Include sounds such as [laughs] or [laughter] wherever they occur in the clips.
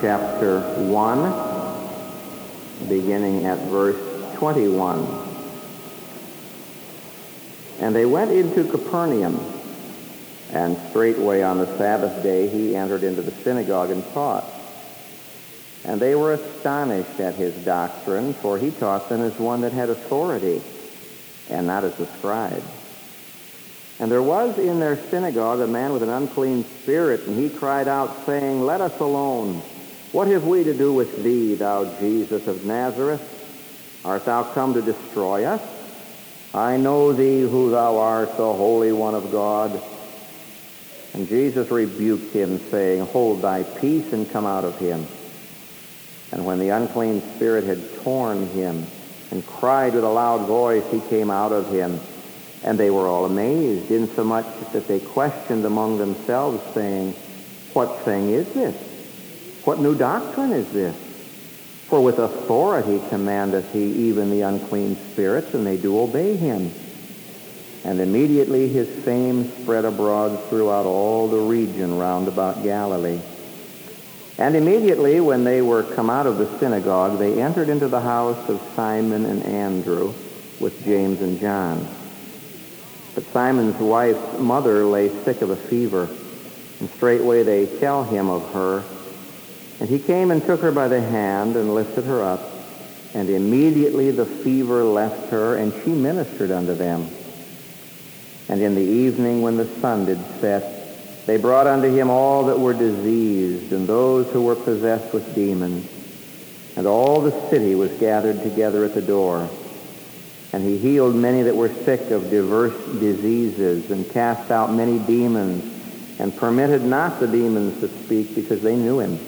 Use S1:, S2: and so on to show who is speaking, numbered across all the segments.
S1: chapter 1, beginning at verse 21. And they went into Capernaum, and straightway on the Sabbath day he entered into the synagogue and taught. And they were astonished at his doctrine, for he taught them as one that had authority, and not as a scribe. And there was in their synagogue a man with an unclean spirit, and he cried out, saying, Let us alone. What have we to do with thee, thou Jesus of Nazareth? Art thou come to destroy us? I know thee who thou art, the Holy One of God. And Jesus rebuked him, saying, Hold thy peace and come out of him. And when the unclean spirit had torn him and cried with a loud voice, he came out of him. And they were all amazed, insomuch that they questioned among themselves, saying, What thing is this? What new doctrine is this? For with authority commandeth he even the unclean spirits, and they do obey him. And immediately his fame spread abroad throughout all the region round about Galilee. And immediately when they were come out of the synagogue, they entered into the house of Simon and Andrew with James and John. But Simon's wife's mother lay sick of a fever, and straightway they tell him of her. And he came and took her by the hand and lifted her up. And immediately the fever left her, and she ministered unto them. And in the evening, when the sun did set, they brought unto him all that were diseased, and those who were possessed with demons. And all the city was gathered together at the door. And he healed many that were sick of diverse diseases, and cast out many demons, and permitted not the demons to speak, because they knew him.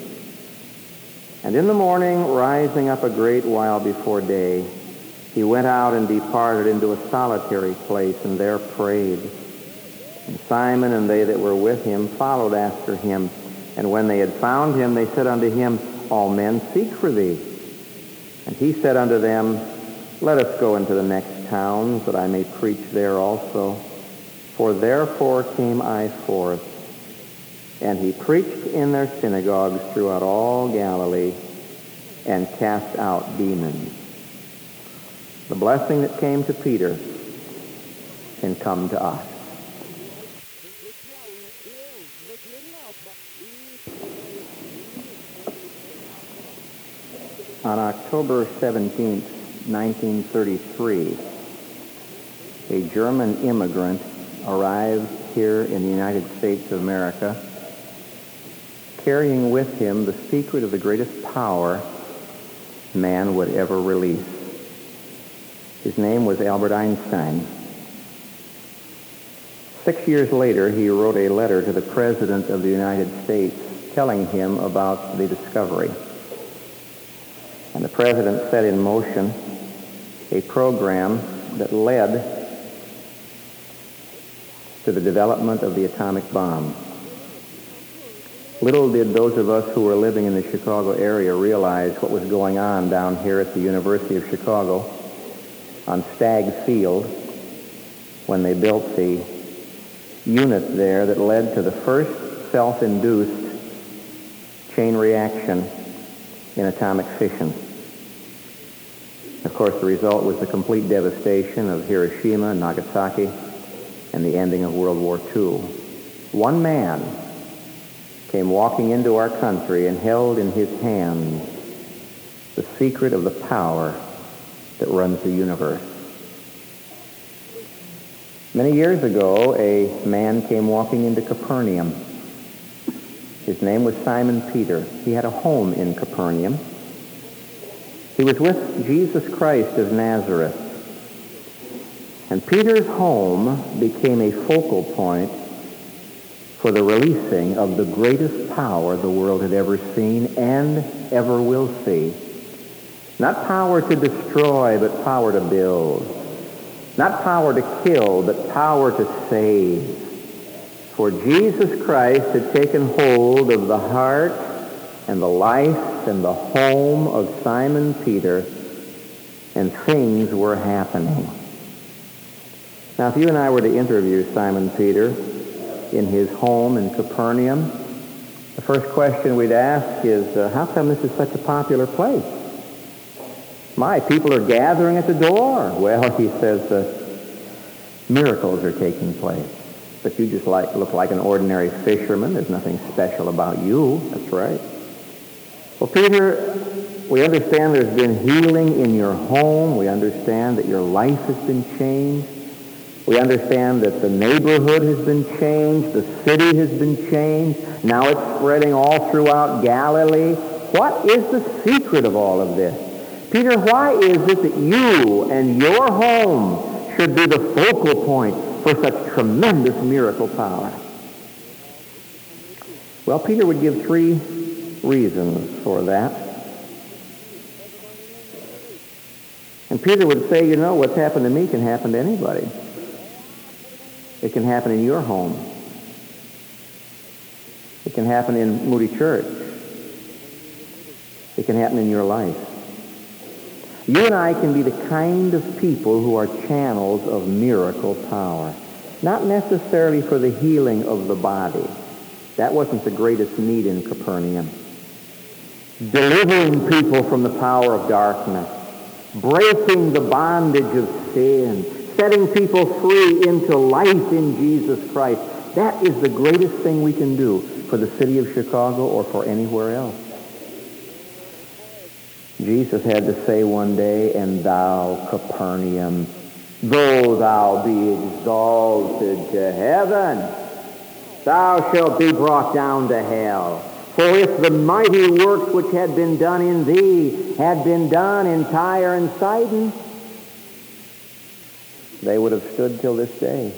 S1: And in the morning, rising up a great while before day, he went out and departed into a solitary place, and there prayed. And Simon and they that were with him followed after him. And when they had found him, they said unto him, All men seek for thee. And he said unto them, Let us go into the next towns, that I may preach there also. For therefore came I forth. And he preached in their synagogues throughout all Galilee and cast out demons. The blessing that came to Peter can come to us. On October 17, 1933, a German immigrant arrived here in the United States of America carrying with him the secret of the greatest power man would ever release. His name was Albert Einstein. Six years later, he wrote a letter to the President of the United States telling him about the discovery. And the President set in motion a program that led to the development of the atomic bomb. Little did those of us who were living in the Chicago area realize what was going on down here at the University of Chicago on Stagg Field when they built the unit there that led to the first self-induced chain reaction in atomic fission. Of course, the result was the complete devastation of Hiroshima Nagasaki and the ending of World War II. One man came walking into our country and held in his hands the secret of the power that runs the universe. Many years ago, a man came walking into Capernaum. His name was Simon Peter. He had a home in Capernaum. He was with Jesus Christ of Nazareth. And Peter's home became a focal point for the releasing of the greatest power the world had ever seen and ever will see. Not power to destroy, but power to build. Not power to kill, but power to save. For Jesus Christ had taken hold of the heart and the life and the home of Simon Peter, and things were happening. Now, if you and I were to interview Simon Peter, in his home in Capernaum, the first question we'd ask is, uh, how come this is such a popular place? My, people are gathering at the door. Well, he says, uh, miracles are taking place. But you just like, look like an ordinary fisherman. There's nothing special about you. That's right. Well, Peter, we understand there's been healing in your home. We understand that your life has been changed. We understand that the neighborhood has been changed, the city has been changed. Now it's spreading all throughout Galilee. What is the secret of all of this? Peter, why is it that you and your home should be the focal point for such tremendous miracle power? Well, Peter would give three reasons for that. And Peter would say, you know, what's happened to me can happen to anybody. It can happen in your home. It can happen in Moody Church. It can happen in your life. You and I can be the kind of people who are channels of miracle power. Not necessarily for the healing of the body. That wasn't the greatest need in Capernaum. Delivering people from the power of darkness. Breaking the bondage of sin setting people free into life in Jesus Christ. That is the greatest thing we can do for the city of Chicago or for anywhere else. Jesus had to say one day, And thou, Capernaum, though thou be exalted to heaven, thou shalt be brought down to hell. For if the mighty works which had been done in thee had been done in Tyre and Sidon, they would have stood till this day.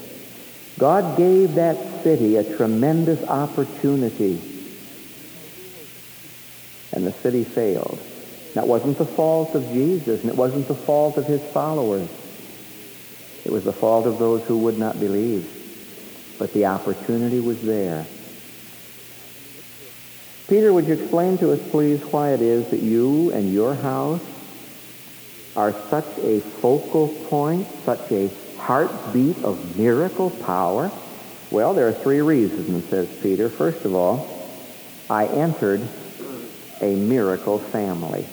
S1: God gave that city a tremendous opportunity, and the city failed. That wasn't the fault of Jesus, and it wasn't the fault of his followers. It was the fault of those who would not believe. But the opportunity was there. Peter, would you explain to us, please, why it is that you and your house are such a focal point, such a heartbeat of miracle power? Well, there are three reasons, says Peter. First of all, I entered a miracle family.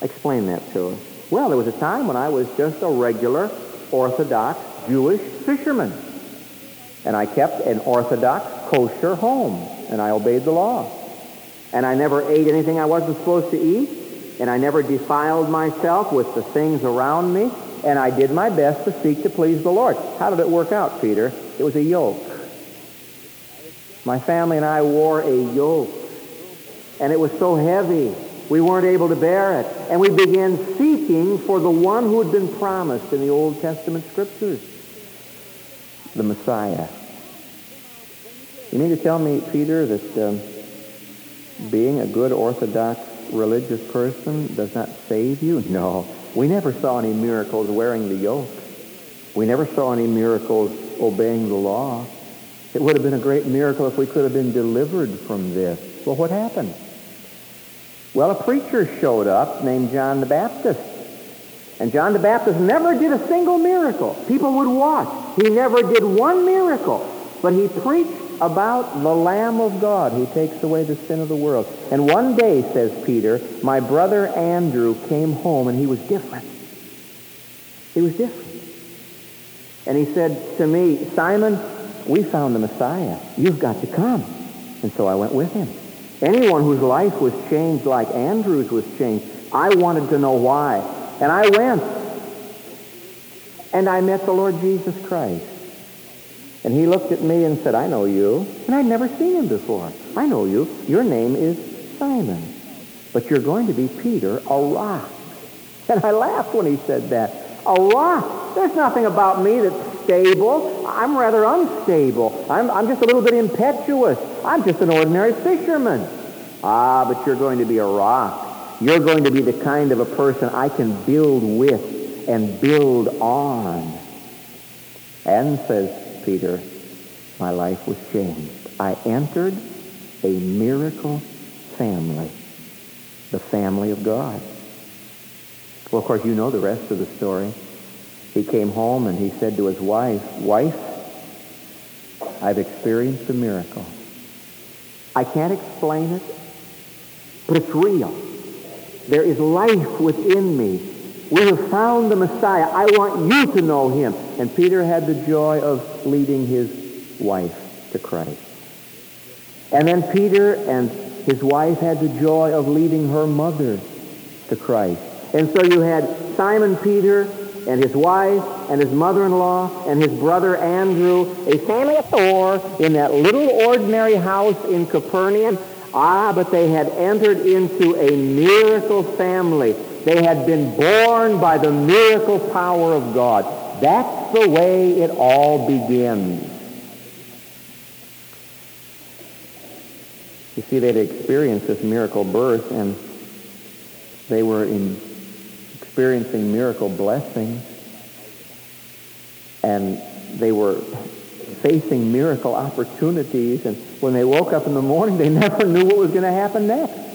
S1: Explain that to us. Well, there was a time when I was just a regular Orthodox Jewish fisherman. And I kept an Orthodox kosher home, and I obeyed the law. And I never ate anything I wasn't supposed to eat, and I never defiled myself with the things around me, and I did my best to seek to please the Lord. How did it work out, Peter? It was a yoke. My family and I wore a yoke, and it was so heavy. We weren't able to bear it. And we began seeking for the one who had been promised in the Old Testament scriptures, the Messiah. You mean to tell me, Peter, that um, being a good Orthodox religious person does not save you? No. We never saw any miracles wearing the yoke. We never saw any miracles obeying the law. It would have been a great miracle if we could have been delivered from this. Well, what happened? Well, a preacher showed up named John the Baptist. And John the Baptist never did a single miracle. People would watch. He never did one miracle. But he preached about the Lamb of God who takes away the sin of the world. And one day, says Peter, my brother Andrew came home and he was different. He was different. And he said to me, Simon, we found the Messiah. You've got to come. And so I went with him. Anyone whose life was changed like Andrew's was changed, I wanted to know why. And I went. And I met the Lord Jesus Christ. And he looked at me and said, I know you. And I'd never seen him before. I know you. Your name is Simon. But you're going to be Peter, a rock. And I laughed when he said that. A rock. There's nothing about me that's stable. I'm rather unstable. I'm, I'm just a little bit impetuous. I'm just an ordinary fisherman. Ah, but you're going to be a rock. You're going to be the kind of a person I can build with and build on. And, says Peter, my life was changed. I entered a miracle family, the family of God. Well, of course, you know the rest of the story. He came home and he said to his wife, Wife, I've experienced a miracle. I can't explain it, but it's real. There is life within me. We have found the Messiah. I want you to know him. And Peter had the joy of leading his wife to Christ. And then Peter and his wife had the joy of leading her mother to Christ. And so you had Simon Peter and his wife and his mother-in-law and his brother Andrew, a family of four in that little ordinary house in Capernaum. Ah, but they had entered into a miracle family. They had been born by the miracle power of God. That's the way it all begins. You see, they'd experienced this miracle birth, and they were in experiencing miracle blessings, and they were facing miracle opportunities, and when they woke up in the morning, they [laughs] never knew what was going to happen next.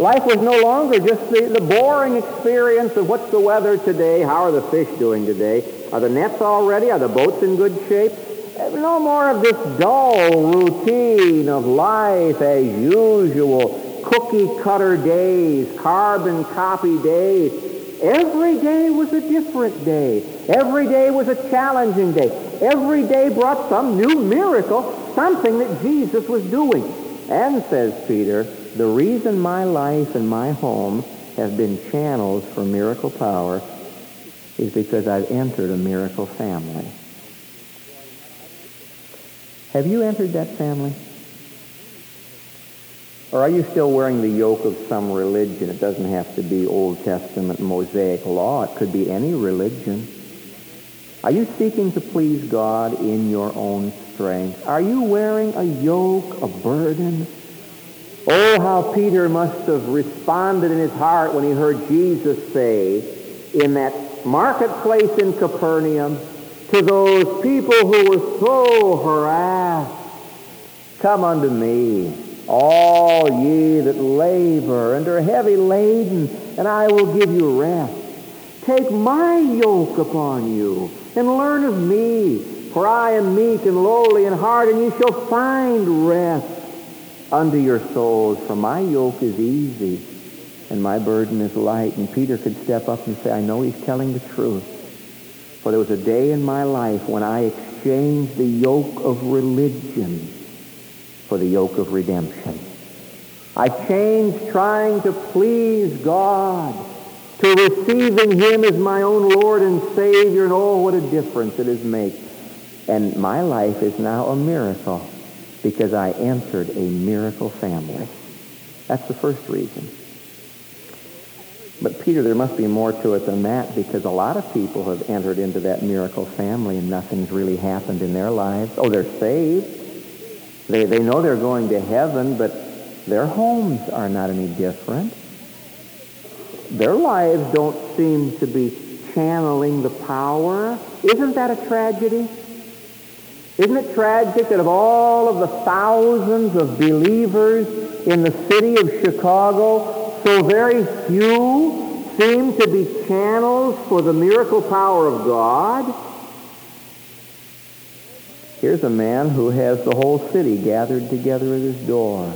S1: Life was no longer just the, the boring experience of what's the weather today, how are the fish doing today, are the nets all ready, are the boats in good shape, eh, no more of this dull routine of life as usual, cookie cutter days, carbon copy days. Every day was a different day. Every day was a challenging day. Every day brought some new miracle, something that Jesus was doing. And, says Peter, the reason my life and my home have been channels for miracle power is because I've entered a miracle family. Have you entered that family? Or are you still wearing the yoke of some religion? It doesn't have to be Old Testament Mosaic law. It could be any religion. Are you seeking to please God in your own strength? Are you wearing a yoke, a burden? Oh, how Peter must have responded in his heart when he heard Jesus say in that marketplace in Capernaum, to those people who were so harassed. Come unto me, all ye that labor and are heavy laden, and I will give you rest. Take my yoke upon you and learn of me, for I am meek and lowly in heart, and you shall find rest unto your souls. For my yoke is easy and my burden is light. And Peter could step up and say, I know he's telling the truth. For there was a day in my life when I exchanged the yoke of religion for the yoke of redemption. I changed trying to please God to receiving him as my own Lord and Savior, and oh, what a difference it has made. And my life is now a miracle because I entered a miracle family. That's the first reason. But Peter, there must be more to it than that because a lot of people have entered into that miracle family and nothing's really happened in their lives. Oh, they're saved. They, they know they're going to heaven, but their homes are not any different. Their lives don't seem to be channeling the power. Isn't that a tragedy? Isn't it tragic that of all of the thousands of believers in the city of Chicago, so very few seem to be channels for the miracle power of God. Here's a man who has the whole city gathered together at his door.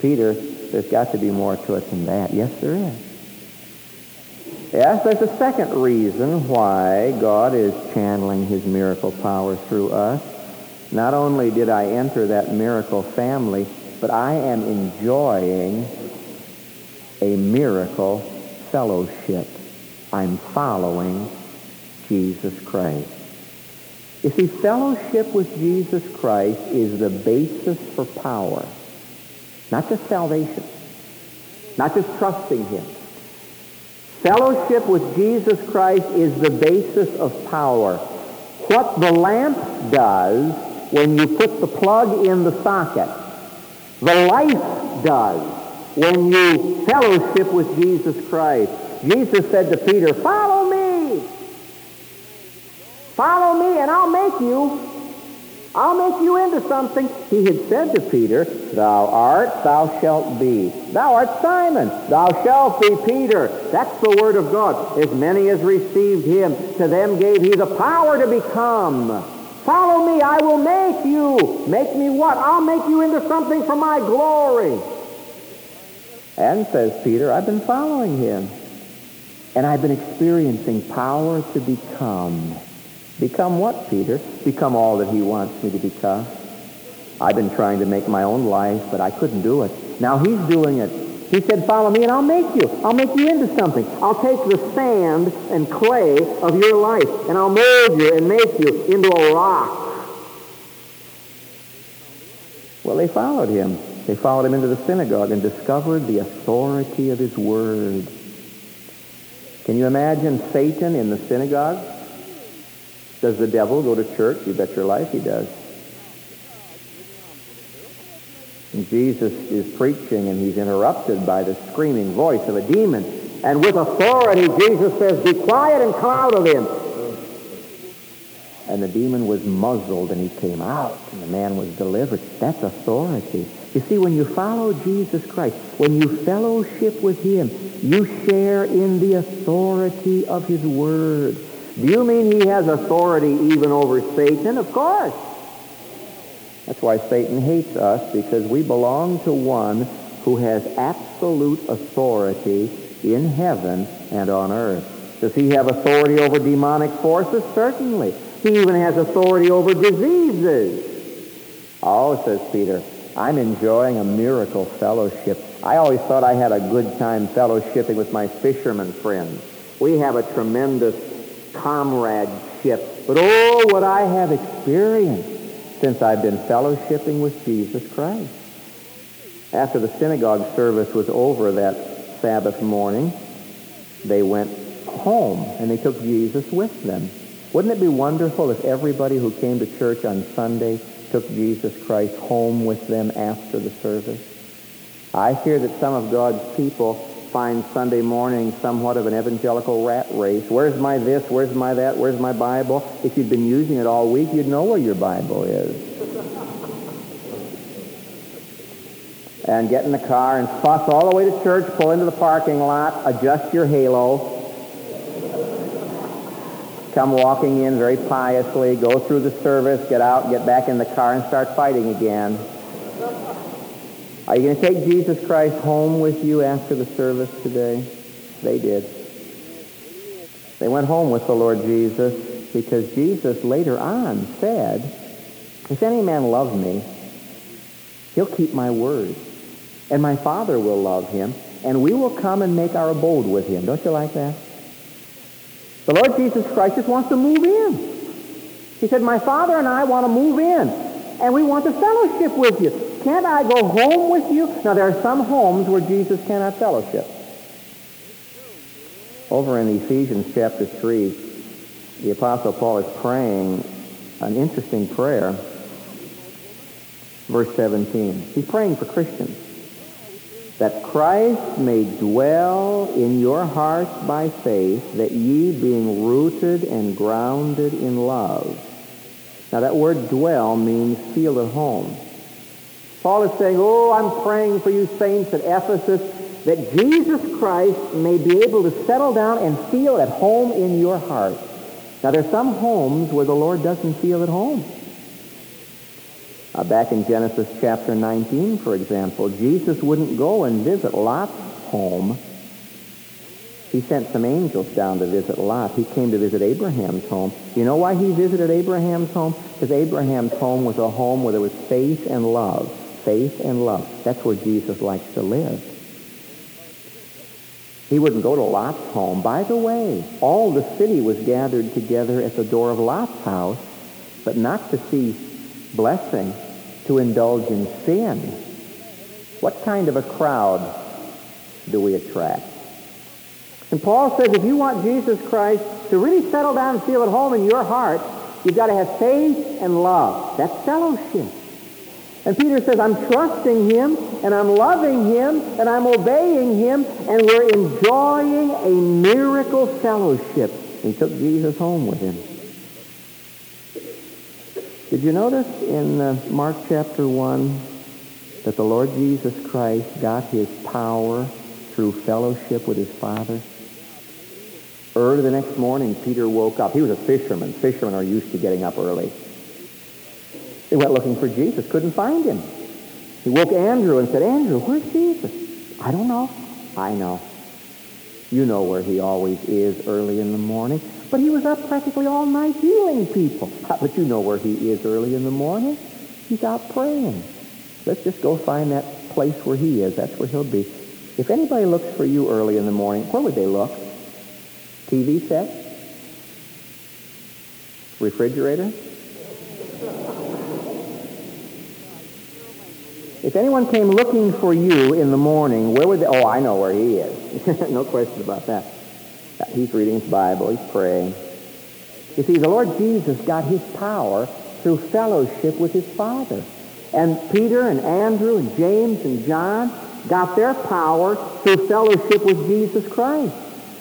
S1: Peter, there's got to be more to it than that. Yes, there is. Yes, there's a second reason why God is channeling his miracle power through us. Not only did I enter that miracle family, but I am enjoying a miracle fellowship. I'm following Jesus Christ. You see, fellowship with Jesus Christ is the basis for power. Not just salvation. Not just trusting him. Fellowship with Jesus Christ is the basis of power. what the lamp does when you put the plug in the socket. The life does when you fellowship with Jesus Christ. Jesus said to Peter, follow me. Follow me and I'll make you I'll make you into something. He had said to Peter, Thou art, thou shalt be. Thou art Simon, thou shalt be Peter. That's the word of God. As many as received him, to them gave he the power to become. Follow me, I will make you. Make me what? I'll make you into something for my glory. And says Peter, I've been following him. And I've been experiencing power to become. Become what, Peter? Become all that he wants me to become. I've been trying to make my own life, but I couldn't do it. Now he's doing it. He said, follow me and I'll make you. I'll make you into something. I'll take the sand and clay of your life and I'll mold you and make you into a rock. Well, they followed him. They followed him into the synagogue and discovered the authority of his word. Can you imagine Satan in the synagogue? Does the devil go to church? You bet your life he does. And Jesus is preaching and he's interrupted by the screaming voice of a demon. And with authority, Jesus says, be quiet and come out of him. And the demon was muzzled and he came out and the man was delivered. That's authority. You see, when you follow Jesus Christ, when you fellowship with him, you share in the authority of his word. Do you mean he has authority even over Satan? Of course. That's why Satan hates us, because we belong to one who has absolute authority in heaven and on earth. Does he have authority over demonic forces? Certainly. He even has authority over diseases. Oh, says Peter, I'm enjoying a miracle fellowship. I always thought I had a good time fellowshipping with my fisherman friends. We have a tremendous comradeship. But oh, what I have experienced since I've been fellowshipping with Jesus Christ. After the synagogue service was over that Sabbath morning, they went home and they took Jesus with them. Wouldn't it be wonderful if everybody who came to church on Sunday took Jesus Christ home with them after the service? I fear that some of God's people find Sunday morning somewhat of an evangelical rat race. Where's my this? Where's my that? Where's my Bible? If you'd been using it all week, you'd know where your Bible is. and get in the car and fuss all the way to church, pull into the parking lot, adjust your halo, come walking in very piously, go through the service, get out, get back in the car, and start fighting again. Are you going to take Jesus Christ home with you after the service today? They did. They went home with the Lord Jesus because Jesus later on said, If any man love me, he'll keep my word. And my Father will love him, and we will come and make our abode with him. Don't you like that? The Lord Jesus Christ just wants to move in. He said, My Father and I want to move in, and we want to fellowship with you. Can't I go home with you? Now, there are some homes where Jesus cannot fellowship. Over in Ephesians chapter 3, the Apostle Paul is praying an interesting prayer. Verse 17. He's praying for Christians. That Christ may dwell in your hearts by faith, that ye being rooted and grounded in love. Now that word dwell means feel at home. Paul is saying, oh, I'm praying for you saints at Ephesus that Jesus Christ may be able to settle down and feel at home in your heart. Now, there's some homes where the Lord doesn't feel at home. Uh, back in Genesis chapter 19, for example, Jesus wouldn't go and visit Lot's home. He sent some angels down to visit Lot. He came to visit Abraham's home. You know why he visited Abraham's home? Because Abraham's home was a home where there was faith and love faith and love. That's where Jesus likes to live. He wouldn't go to Lot's home. By the way, all the city was gathered together at the door of Lot's house, but not to see blessing, to indulge in sin. What kind of a crowd do we attract? And Paul says if you want Jesus Christ to really settle down and feel at home in your heart, You've got to have faith and love. That's fellowship. And Peter says, I'm trusting him, and I'm loving him, and I'm obeying him, and we're enjoying a miracle fellowship. He took Jesus home with him. Did you notice in uh, Mark chapter 1 that the Lord Jesus Christ got his power through fellowship with his Father? Early the next morning, Peter woke up. He was a fisherman. Fishermen are used to getting up early. He went looking for Jesus, couldn't find him. He woke Andrew and said, Andrew, where's Jesus? I don't know. I know. You know where he always is early in the morning. But he was up practically all night healing people. Ah, but you know where he is early in the morning. He's out praying. Let's just go find that place where he is. That's where he'll be. If anybody looks for you early in the morning, where would they look? TV set? Refrigerator? If anyone came looking for you in the morning, where would they? Oh, I know where he is. [laughs] no question about that. He's reading his Bible. He's praying. You see, the Lord Jesus got his power through fellowship with his Father. And Peter and Andrew and James and John got their power through fellowship with Jesus Christ.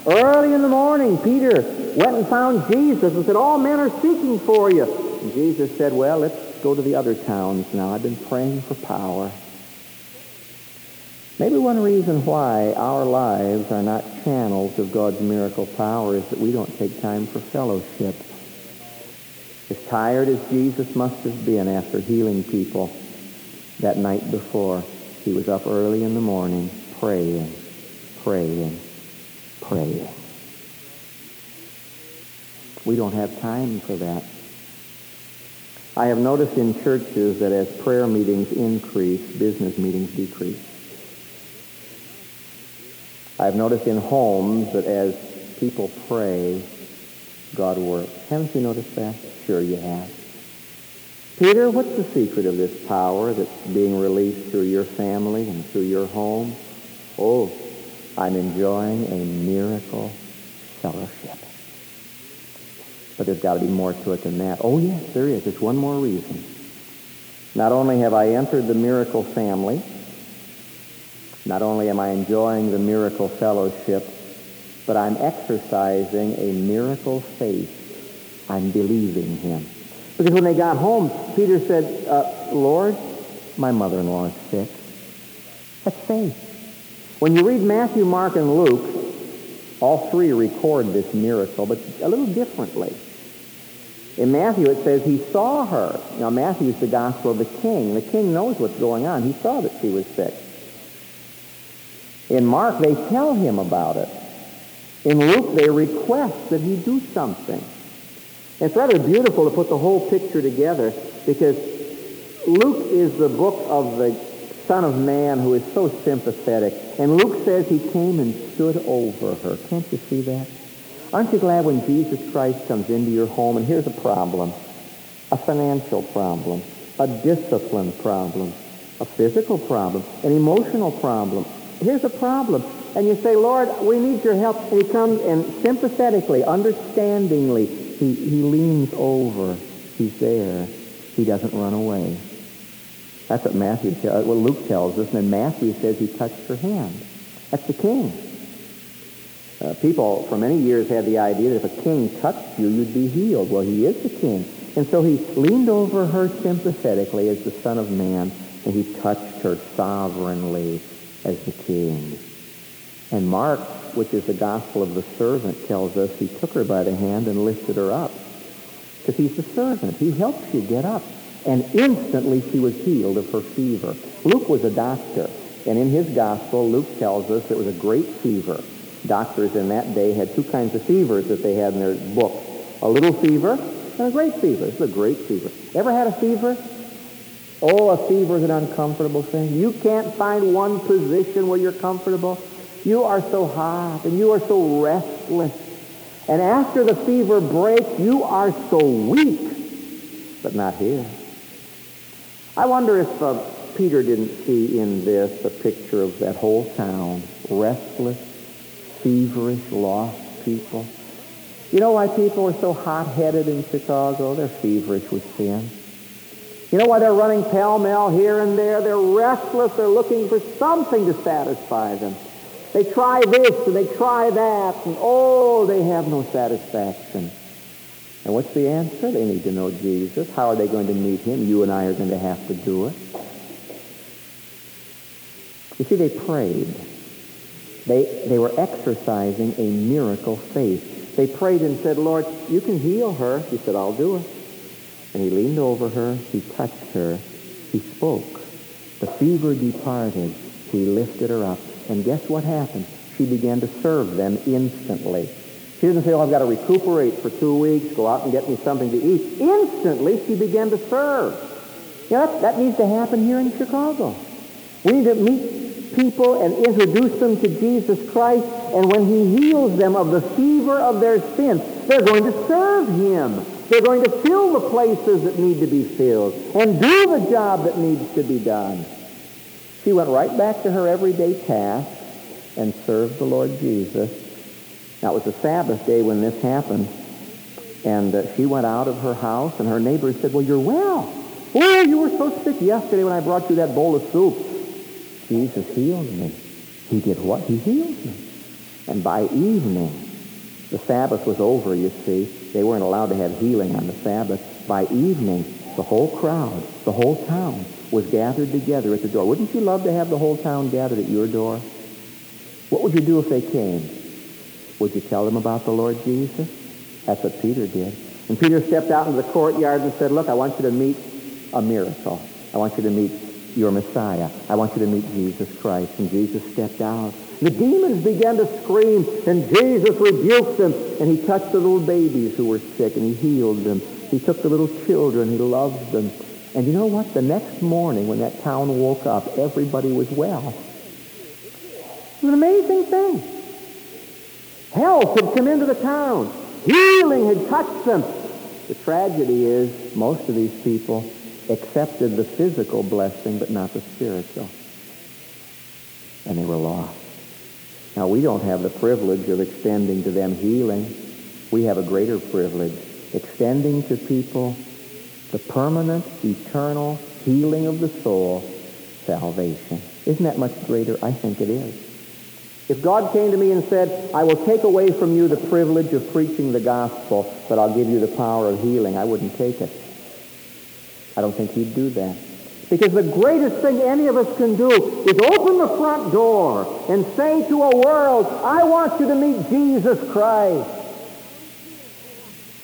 S1: Early in the morning, Peter went and found Jesus and said, All men are seeking for you. And Jesus said, Well, let's go to the other towns now. I've been praying for power. Maybe one reason why our lives are not channels of God's miracle power is that we don't take time for fellowship. As tired as Jesus must have been after healing people that night before, he was up early in the morning praying, praying, praying. We don't have time for that. I have noticed in churches that as prayer meetings increase, business meetings decrease. I've noticed in homes that as people pray, God works. Haven't you noticed that? Sure you have. Peter, what's the secret of this power that's being released through your family and through your home? Oh, I'm enjoying a miracle fellowship. But there's got to be more to it than that. Oh, yes, there is. There's one more reason. Not only have I entered the miracle family, not only am I enjoying the miracle fellowship, but I'm exercising a miracle faith. I'm believing him. Because when they got home, Peter said, uh, Lord, my mother-in-law is sick. That's faith. When you read Matthew, Mark, and Luke, all three record this miracle, but a little differently. In Matthew, it says he saw her. Now, Matthew's the gospel of the king. The king knows what's going on. He saw that she was sick. In Mark, they tell him about it. In Luke, they request that he do something. It's rather beautiful to put the whole picture together because Luke is the book of the Son of Man who is so sympathetic. And Luke says he came and stood over her. Can't you see that? Aren't you glad when Jesus Christ comes into your home? And here's a problem. A financial problem. A discipline problem. A physical problem. An emotional problem. Here's a problem. And you say, Lord, we need your help. And he comes and sympathetically, understandingly, he, he leans over. He's there. He doesn't run away. That's what Matthew tells, uh, what Luke tells us, and then Matthew says he touched her hand. That's the king. Uh, people for many years had the idea that if a king touched you, you'd be healed. Well, he is the king. And so he leaned over her sympathetically as the Son of Man, and he touched her sovereignly as the king. And Mark, which is the gospel of the servant, tells us he took her by the hand and lifted her up. Because he's the servant. He helps you get up and instantly she was healed of her fever. Luke was a doctor, and in his gospel, Luke tells us it was a great fever. Doctors in that day had two kinds of fevers that they had in their book. A little fever and a great fever. This is a great fever. Ever had a fever? Oh, a fever is an uncomfortable thing. You can't find one position where you're comfortable. You are so hot and you are so restless. And after the fever breaks, you are so weak. But not here. I wonder if uh, Peter didn't see in this a picture of that whole town, restless, feverish, lost people. You know why people are so hot-headed in Chicago? They're feverish with sin. You know why they're running pell-mell here and there? They're restless. They're looking for something to satisfy them. They try this and they try that, and oh, they have no satisfaction. And what's the answer? They need to know Jesus. How are they going to meet him? You and I are going to have to do it. You see, they prayed. They, they were exercising a miracle faith. They prayed and said, Lord, you can heal her. He said, I'll do it. And he leaned over her. He touched her. He spoke. The fever departed. He lifted her up. And guess what happened? She began to serve them instantly. She didn't say, oh, I've got to recuperate for two weeks, go out and get me something to eat. Instantly, she began to serve. You know, that, that needs to happen here in Chicago. We need to meet people and introduce them to Jesus Christ, and when he heals them of the fever of their sin, they're going to serve him. They're going to fill the places that need to be filled and do the job that needs to be done. She went right back to her everyday task and served the Lord Jesus. Now, it was a Sabbath day when this happened, and uh, she went out of her house, and her neighbors said, well, you're well. Oh, you were so sick yesterday when I brought you that bowl of soup. Jesus healed me. He did what? He healed me. And by evening, the Sabbath was over, you see. They weren't allowed to have healing on the Sabbath. By evening, the whole crowd, the whole town, was gathered together at the door. Wouldn't you love to have the whole town gathered at your door? What would you do if they came? Would you tell them about the Lord Jesus? That's what Peter did. And Peter stepped out into the courtyard and said, look, I want you to meet a miracle. I want you to meet your Messiah. I want you to meet Jesus Christ. And Jesus stepped out. The demons began to scream, and Jesus rebuked them, and he touched the little babies who were sick, and he healed them. He took the little children, he loved them. And you know what? The next morning when that town woke up, everybody was well. It was an amazing thing. Health had come into the town. Healing had touched them. The tragedy is most of these people accepted the physical blessing, but not the spiritual. And they were lost. Now, we don't have the privilege of extending to them healing. We have a greater privilege, extending to people the permanent, eternal healing of the soul, salvation. Isn't that much greater? I think it is. If God came to me and said, I will take away from you the privilege of preaching the gospel, but I'll give you the power of healing, I wouldn't take it. I don't think he'd do that. Because the greatest thing any of us can do is open the front door and say to a world, I want you to meet Jesus Christ.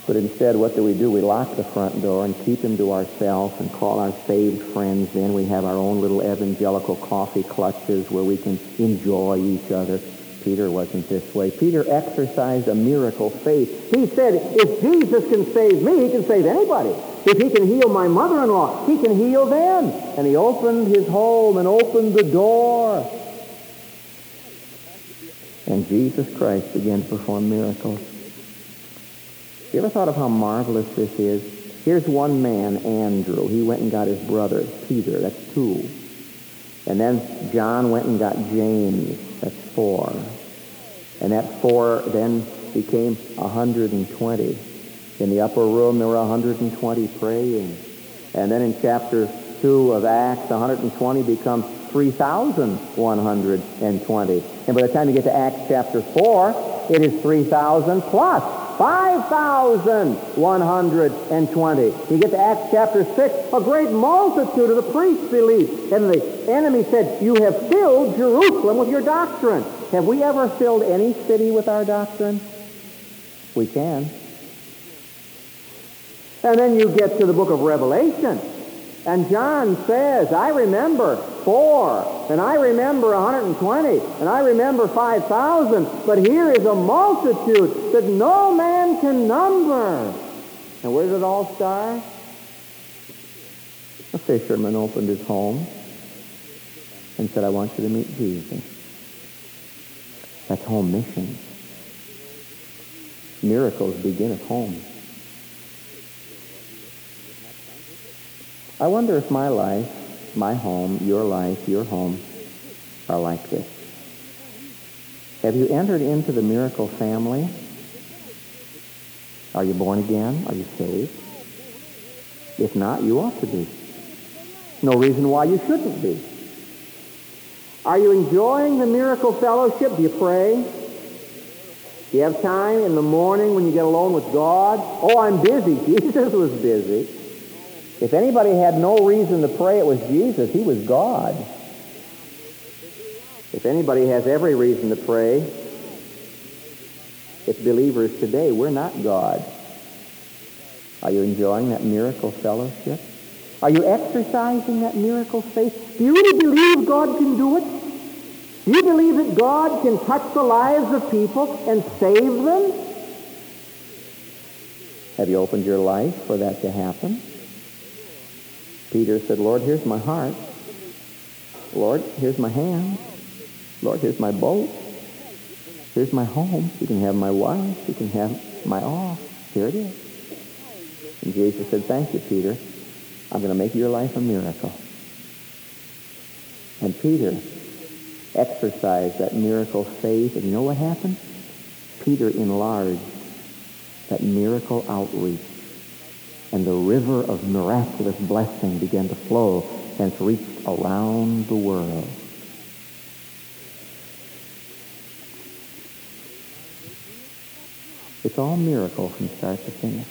S1: But instead, what do we do? We lock the front door and keep him to ourselves and call our saved friends in. We have our own little evangelical coffee clutches where we can enjoy each other. Peter wasn't this way. Peter exercised a miracle faith. He said, if Jesus can save me, he can save anybody. If he can heal my mother-in-law, he can heal them. And he opened his home and opened the door. And Jesus Christ began to perform miracles. You ever thought of how marvelous this is? Here's one man, Andrew. He went and got his brother, Peter. That's two. And then John went and got James. That's four. And that four then became 120. In the upper room, there were 120 praying. And then in chapter 2 of Acts, 120 becomes 3,120. And by the time you get to Acts chapter 4, it is 3,000 plus. 5,120. You get to Acts chapter 6, a great multitude of the priests believed. And the enemy said, you have filled Jerusalem with your doctrine. Have we ever filled any city with our doctrine? We can. And then you get to the book of Revelation. And John says, I remember four, and I remember 120, and I remember 5,000, but here is a multitude that no man can number. And where did it all start? A fisherman opened his home and said, I want you to meet Jesus. That's home missions. Miracles begin at home. I wonder if my life, my home, your life, your home are like this. Have you entered into the miracle family? Are you born again? Are you saved? If not, you ought to be. No reason why you shouldn't be. Are you enjoying the miracle fellowship? Do you pray? Do you have time in the morning when you get alone with God? Oh, I'm busy. [laughs] Jesus was busy. If anybody had no reason to pray, it was Jesus. He was God. If anybody has every reason to pray, it's believers today. We're not God. Are you enjoying that miracle fellowship? Are you exercising that miracle faith? Do you really believe God can do it? Do you believe that God can touch the lives of people and save them? Have you opened your life for that to happen? Peter said, Lord, here's my heart. Lord, here's my hand. Lord, here's my boat. Here's my home. You can have my wife. You can have my all. Here it is. And Jesus said, thank you, Peter. I'm going to make your life a miracle. And Peter exercised that miracle faith. And you know what happened? Peter enlarged that miracle outreach and the river of miraculous blessing began to flow and it's reached around the world. It's all miracle from start to finish.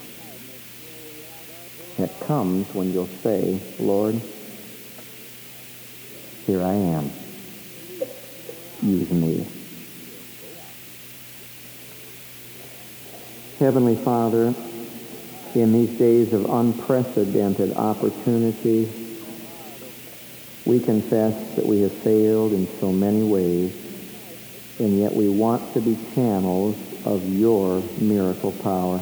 S1: And it comes when you'll say, Lord, here I am. Use me. Heavenly Father, in these days of unprecedented opportunity, we confess that we have failed in so many ways, and yet we want to be channels of your miracle power.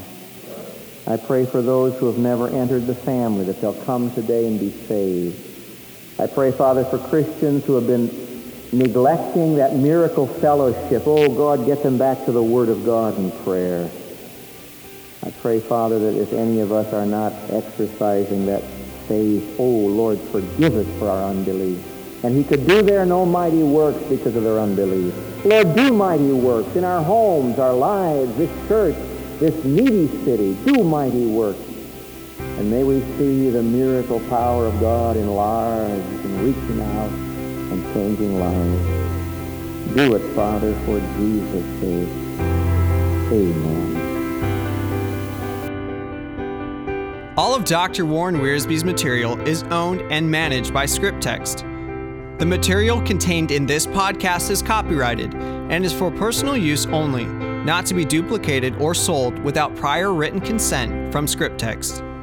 S1: I pray for those who have never entered the family that they'll come today and be saved. I pray, Father, for Christians who have been neglecting that miracle fellowship. Oh, God, get them back to the Word of God in prayer. I pray, Father, that if any of us are not exercising that faith, oh, Lord, forgive us for our unbelief. And he could do there no mighty works because of their unbelief. Lord, do mighty works in our homes, our lives, this church, this needy city. Do mighty works. And may we see the miracle power of God enlarged and reaching out and changing lives. Do it, Father, for Jesus' sake. Amen.
S2: All of Dr. Warren Wiersbe's material is owned and managed by Scripttext. The material contained in this podcast is copyrighted and is for personal use only, not to be duplicated or sold without prior written consent from Scripttext.